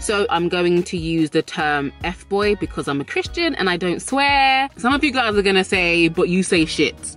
So I'm going to use the term F boy because I'm a Christian and I don't swear. Some of you guys are gonna say, but you say shit.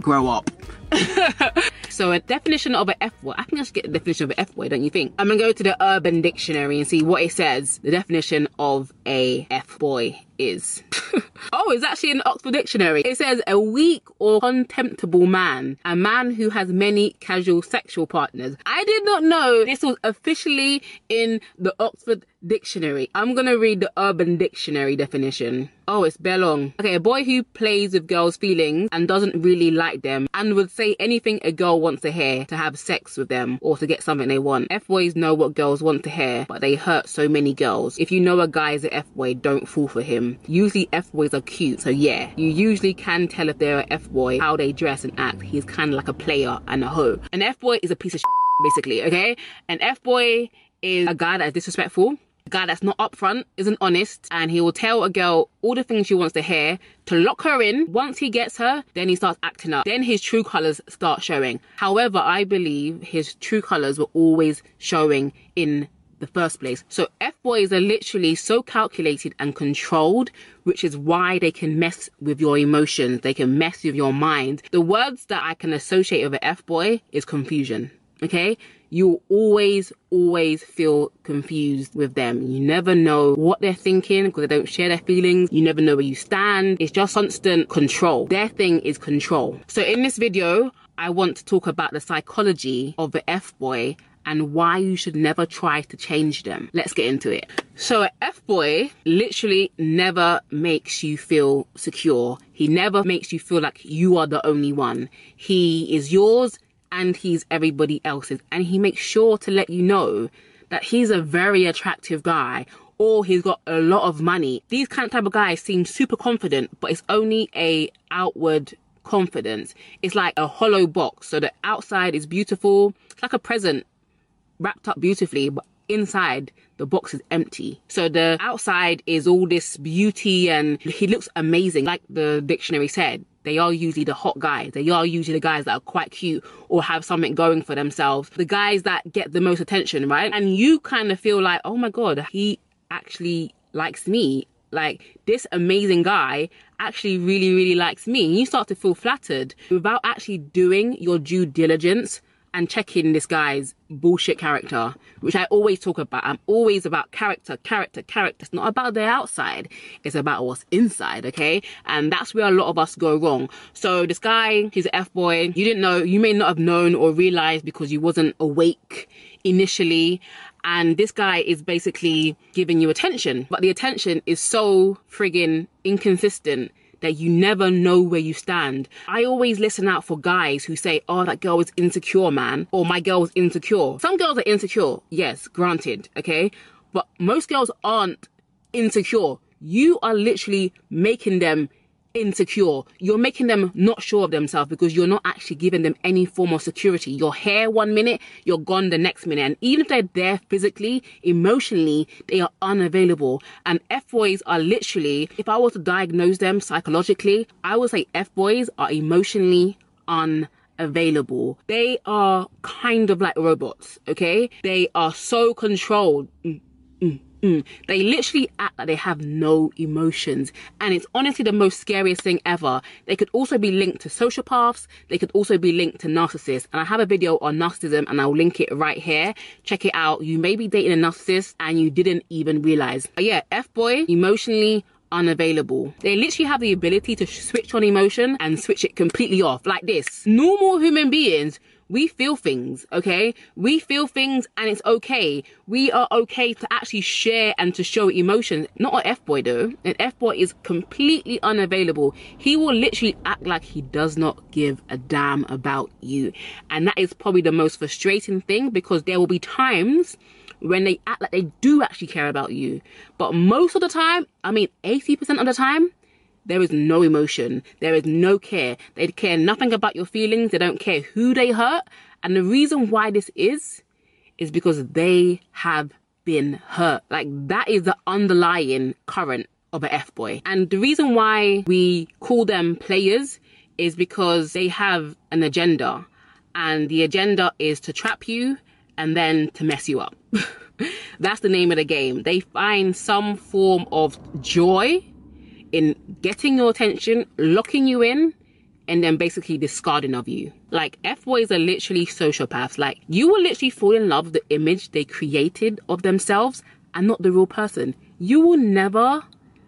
Grow up. so a definition of an F boy. I think I should get the definition of an F boy, don't you think? I'm gonna go to the Urban Dictionary and see what it says. The definition of a F boy is. oh, it's actually in the Oxford Dictionary. It says a weak or contemptible man, a man who has many casual sexual partners. I did not know this was officially in the Oxford Dictionary. I'm gonna read the Urban Dictionary definition. Oh, it's bare long. Okay, a boy who plays with girls' feelings and doesn't really like them and would say anything a girl wants to hear to have sex with them or to get something they want. F boys know what girls want to hear, but they hurt so many girls. If you know a guy is an F boy, don't fall for him. Usually F boys are cute, so yeah, you usually can tell if they're an F boy how they dress and act. He's kind of like a player and a hoe. An F boy is a piece of shit, basically, okay? An F boy is a guy that is disrespectful. A guy that's not upfront, isn't honest, and he will tell a girl all the things she wants to hear to lock her in. Once he gets her, then he starts acting up. Then his true colors start showing. However, I believe his true colors were always showing in the first place. So F boys are literally so calculated and controlled, which is why they can mess with your emotions. They can mess with your mind. The words that I can associate with an F boy is confusion. Okay. You always, always feel confused with them. You never know what they're thinking because they don't share their feelings. You never know where you stand. It's just constant control. Their thing is control. So in this video, I want to talk about the psychology of the F boy and why you should never try to change them. Let's get into it. So, an F boy literally never makes you feel secure. He never makes you feel like you are the only one. He is yours and he's everybody else's. And he makes sure to let you know that he's a very attractive guy or he's got a lot of money. These kind of type of guys seem super confident, but it's only a outward confidence. It's like a hollow box. So the outside is beautiful. It's like a present wrapped up beautifully, but inside the box is empty. So the outside is all this beauty and he looks amazing. Like the dictionary said, they are usually the hot guys. They are usually the guys that are quite cute or have something going for themselves. The guys that get the most attention, right? And you kind of feel like, oh my God, he actually likes me. Like this amazing guy actually really, really likes me. And you start to feel flattered without actually doing your due diligence and checking this guy's bullshit character, which I always talk about. I'm always about character, character, character. It's not about the outside, it's about what's inside, okay? And that's where a lot of us go wrong. So this guy, he's an F boy. You didn't know, you may not have known or realized because you wasn't awake initially. And this guy is basically giving you attention, but the attention is so friggin' inconsistent that you never know where you stand. I always listen out for guys who say, oh, that girl is insecure, man, or my girl is insecure. Some girls are insecure, yes, granted, okay? But most girls aren't insecure. You are literally making them insecure. You're making them not sure of themselves because you're not actually giving them any form of security. You're here one minute, you're gone the next minute. And even if they're there physically, emotionally, they are unavailable. And F boys are literally, if I was to diagnose them psychologically, I would say F boys are emotionally unavailable. They are kind of like robots, okay? They are so controlled. Mm. They literally act like they have no emotions. And it's honestly the most scariest thing ever. They could also be linked to sociopaths. They could also be linked to narcissists. And I have a video on narcissism and I'll link it right here. Check it out. You may be dating a narcissist and you didn't even realize. But yeah, F-boy, emotionally unavailable. They literally have the ability to switch on emotion and switch it completely off like this. Normal human beings we feel things, okay? We feel things and it's okay. We are okay to actually share and to show emotions. Not an F boy though. An F boy is completely unavailable. He will literally act like he does not give a damn about you. And that is probably the most frustrating thing because there will be times when they act like they do actually care about you. But most of the time, I mean 80% of the time, there is no emotion. There is no care. They care nothing about your feelings. They don't care who they hurt. And the reason why this is, is because they have been hurt. Like that is the underlying current of an F boy. And the reason why we call them players is because they have an agenda. And the agenda is to trap you and then to mess you up. That's the name of the game. They find some form of joy in getting your attention, locking you in, and then basically discarding of you. Like F boys are literally sociopaths. Like you will literally fall in love with the image they created of themselves and not the real person. You will never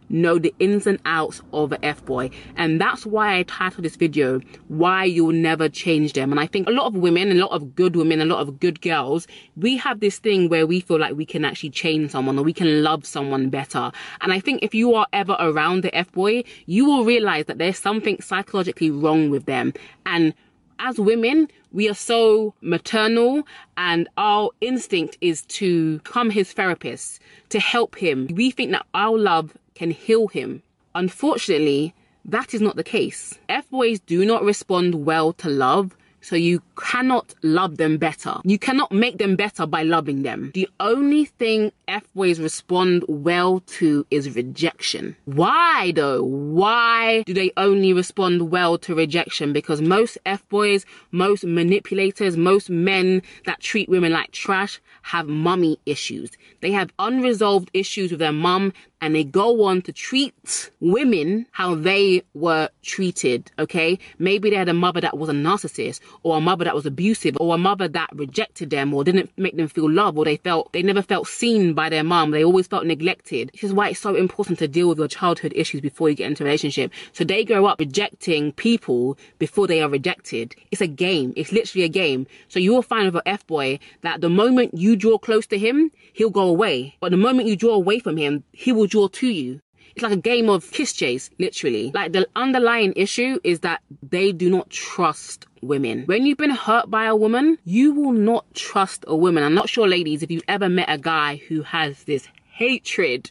know the ins and outs of an F-boy. And that's why I titled this video, Why You'll Never Change Them. And I think a lot of women, a lot of good women, a lot of good girls, we have this thing where we feel like we can actually change someone or we can love someone better. And I think if you are ever around the F-boy, you will realize that there's something psychologically wrong with them. And as women, we are so maternal and our instinct is to become his therapist, to help him. We think that our love can heal him. Unfortunately, that is not the case. F boys do not respond well to love so you cannot love them better. You cannot make them better by loving them. The only thing F-boys respond well to is rejection. Why though? Why do they only respond well to rejection? Because most F-boys, most manipulators, most men that treat women like trash have mummy issues. They have unresolved issues with their mum and they go on to treat women how they were treated, okay? Maybe they had a mother that was a narcissist or a mother that was abusive or a mother that rejected them or didn't make them feel loved or they felt, they never felt seen by their mom. They always felt neglected. This is why it's so important to deal with your childhood issues before you get into a relationship. So they grow up rejecting people before they are rejected. It's a game. It's literally a game. So you will find with an F-boy that the moment you draw close to him, he'll go away. But the moment you draw away from him, he will draw to you. It's like a game of kiss chase, literally. Like the underlying issue is that they do not trust women. When you've been hurt by a woman, you will not trust a woman. I'm not sure, ladies, if you've ever met a guy who has this hatred.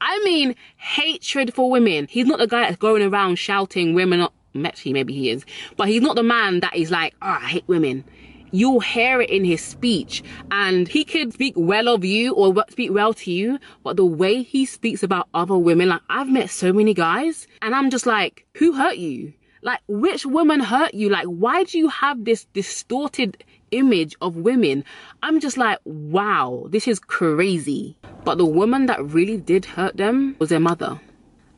I mean, hatred for women. He's not the guy that's going around shouting women. Actually, maybe he is. But he's not the man that is like, oh, I hate women you'll hear it in his speech. And he could speak well of you or speak well to you but the way he speaks about other women like i've met so many guys and i'm just like who hurt you? Like which woman hurt you? Like why do you have this distorted image of women? I'm just like wow this is crazy. But the woman that really did hurt them was their mother.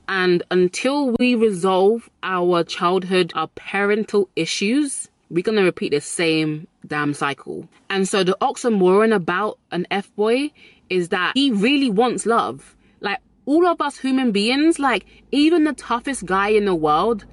And until we resolve our childhood our parental issues we're to repeat the same damn cycle. And so the oxymoron about an F boy is that he really wants love. Like all of us human beings, like even the toughest guy in the world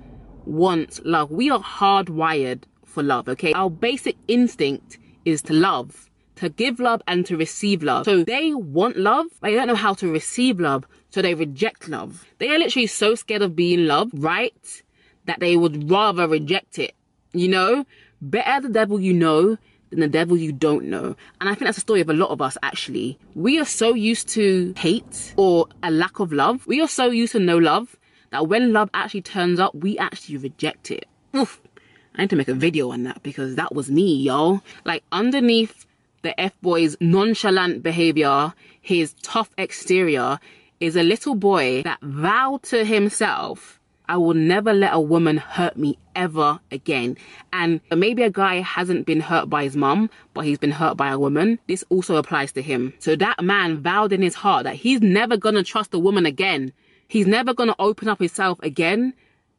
wants love. We are hardwired for love, okay? Our basic instinct is to love, to give love and to receive love. So they want love, but they don't know how to receive love, so they reject love. They are literally so scared of being loved, right? That they would rather reject it you know, better the devil you know than the devil you don't know. And I think that's the story of a lot of us actually. We are so used to hate or a lack of love. We are so used to no love that when love actually turns up, we actually reject it. Oof. I need to make a video on that because that was me, y'all. Like underneath the F boy's nonchalant behavior, his tough exterior, is a little boy that vowed to himself I will never let a woman hurt me ever again. And maybe a guy hasn't been hurt by his mum, but he's been hurt by a woman. This also applies to him. So that man vowed in his heart that he's never gonna trust a woman again. He's never gonna open up himself again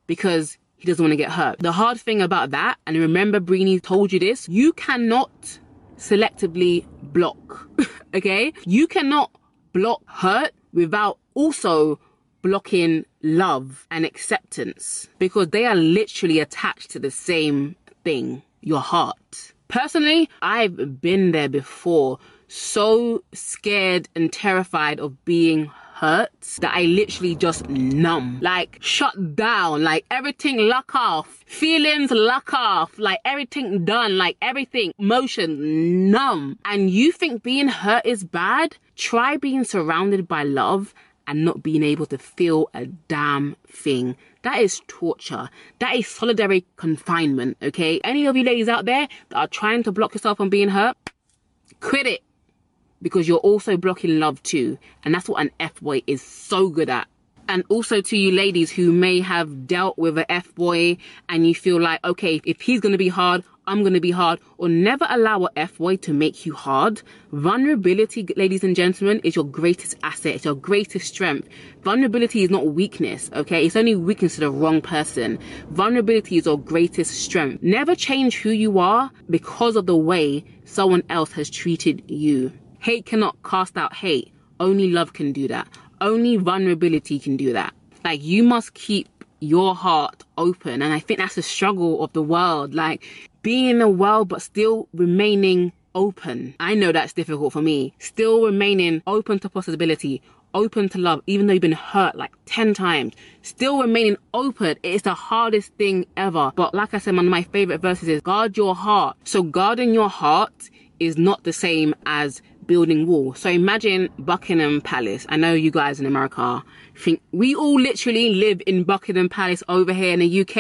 because he doesn't want to get hurt. The hard thing about that, and remember Breeny told you this, you cannot selectively block. okay? You cannot block hurt without also blocking love and acceptance because they are literally attached to the same thing your heart. Personally, I've been there before, so scared and terrified of being hurt that I literally just numb, like shut down, like everything lock off, feelings lock off, like everything done, like everything motion numb. And you think being hurt is bad? Try being surrounded by love and not being able to feel a damn thing. That is torture. That is solitary confinement, okay? Any of you ladies out there that are trying to block yourself from being hurt, quit it. Because you're also blocking love too. And that's what an F boy is so good at and also to you ladies who may have dealt with a F boy and you feel like, okay, if he's gonna be hard, I'm gonna be hard, or never allow a F boy to make you hard. Vulnerability, ladies and gentlemen, is your greatest asset, it's your greatest strength. Vulnerability is not weakness, okay? It's only weakness to the wrong person. Vulnerability is your greatest strength. Never change who you are because of the way someone else has treated you. Hate cannot cast out hate. Only love can do that. Only vulnerability can do that. Like you must keep your heart open. And I think that's the struggle of the world. Like being in the world, but still remaining open. I know that's difficult for me. Still remaining open to possibility, open to love, even though you've been hurt like 10 times. Still remaining open. It's the hardest thing ever. But like I said, one of my favorite verses is guard your heart. So guarding your heart is not the same as building wall. So imagine Buckingham Palace. I know you guys in America think we all literally live in Buckingham Palace over here in the UK.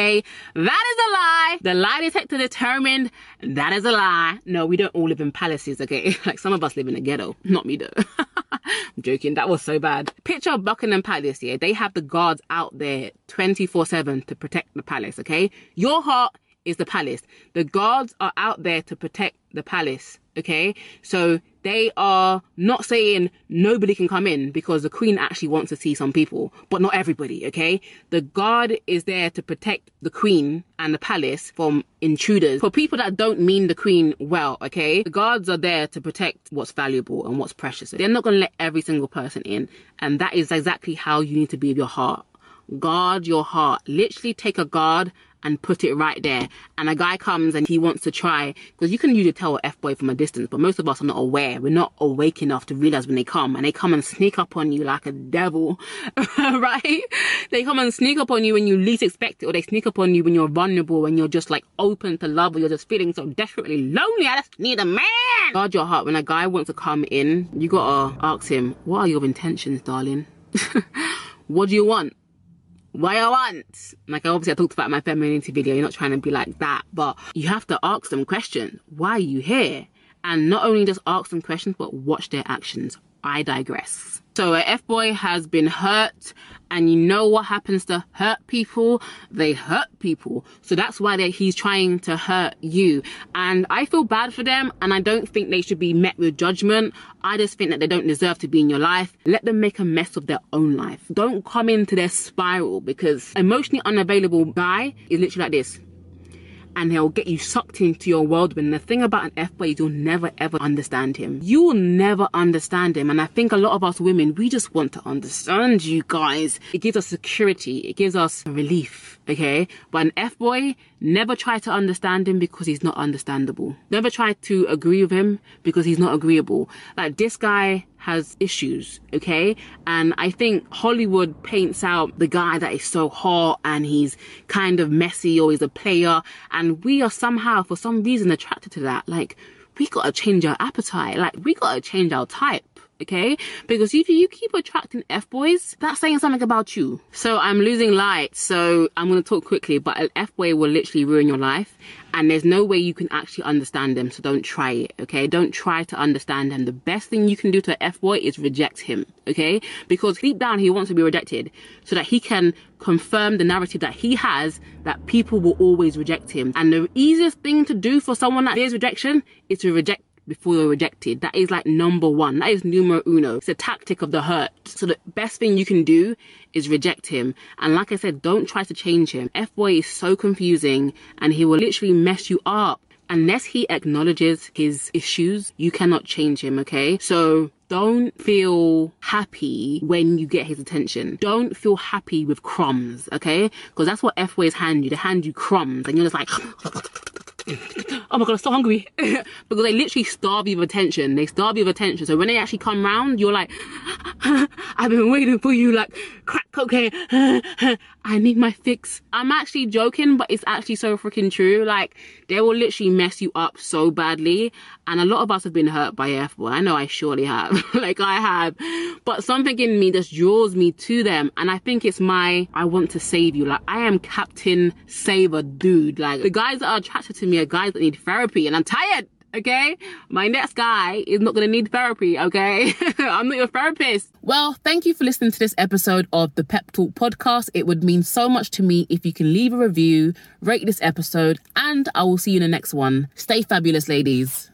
That is a lie. The lie detector determined that is a lie. No, we don't all live in palaces, okay? like some of us live in a ghetto. Not me though. I'm joking. That was so bad. Picture Buckingham Palace, yeah? They have the guards out there 24 7 to protect the palace, okay? Your heart is the palace. The guards are out there to protect the palace. Okay, so they are not saying nobody can come in because the queen actually wants to see some people, but not everybody. Okay, the guard is there to protect the queen and the palace from intruders. For people that don't mean the queen well, okay, the guards are there to protect what's valuable and what's precious. They're not going to let every single person in, and that is exactly how you need to be with your heart. Guard your heart. Literally take a guard and put it right there. And a guy comes and he wants to try, because you can usually tell an F boy from a distance, but most of us are not aware. We're not awake enough to realize when they come and they come and sneak up on you like a devil, right? They come and sneak up on you when you least expect it, or they sneak up on you when you're vulnerable, when you're just like open to love, or you're just feeling so desperately lonely. I just need a man. Guard your heart. When a guy wants to come in, you gotta ask him, what are your intentions, darling? what do you want? What I want. Like I obviously I talked about my femininity video, you're not trying to be like that, but you have to ask them questions. Why are you here? And not only just ask them questions, but watch their actions. I digress. So a F boy has been hurt, and you know what happens to hurt people? They hurt people. So that's why he's trying to hurt you. And I feel bad for them, and I don't think they should be met with judgment. I just think that they don't deserve to be in your life. Let them make a mess of their own life. Don't come into their spiral because emotionally unavailable guy is literally like this and he'll get you sucked into your world. But the thing about an F boy is you'll never ever understand him. You will never understand him. And I think a lot of us women, we just want to understand you guys. It gives us security. It gives us relief. Okay. But an F boy, never try to understand him because he's not understandable. Never try to agree with him because he's not agreeable. Like this guy has issues, okay? And I think Hollywood paints out the guy that is so hot and he's kind of messy or he's a player. And we are somehow, for some reason, attracted to that. Like, we gotta change our appetite. Like, we gotta change our type okay? Because if you keep attracting F boys, that's saying something about you. So I'm losing light, so I'm gonna talk quickly, but an F boy will literally ruin your life. And there's no way you can actually understand them, so don't try it, okay? Don't try to understand them. The best thing you can do to an F boy is reject him, okay? Because deep down he wants to be rejected so that he can confirm the narrative that he has that people will always reject him. And the easiest thing to do for someone that fears rejection is to reject before you're rejected. That is like number one. That is numero uno. It's a tactic of the hurt. So the best thing you can do is reject him. And like I said, don't try to change him. F boy is so confusing and he will literally mess you up. Unless he acknowledges his issues, you cannot change him, okay? So don't feel happy when you get his attention. Don't feel happy with crumbs, okay? Because that's what F boys hand you. They hand you crumbs and you're just like, oh my god, I'm so hungry. because they literally starve you of attention. They starve you of attention. So when they actually come round, you're like, I've been waiting for you, like crack cocaine. I need my fix. I'm actually joking, but it's actually so freaking true. Like, they will literally mess you up so badly. And a lot of us have been hurt by F boy. I know I surely have. like, I have. But something in me just draws me to them. And I think it's my, I want to save you. Like, I am Captain Saver dude. Like, the guys that are attracted to me are guys that need therapy. And I'm tired okay? My next guy is not gonna need therapy, okay? I'm not your therapist. Well, thank you for listening to this episode of the Pep Talk podcast. It would mean so much to me if you can leave a review, rate this episode, and I will see you in the next one. Stay fabulous, ladies.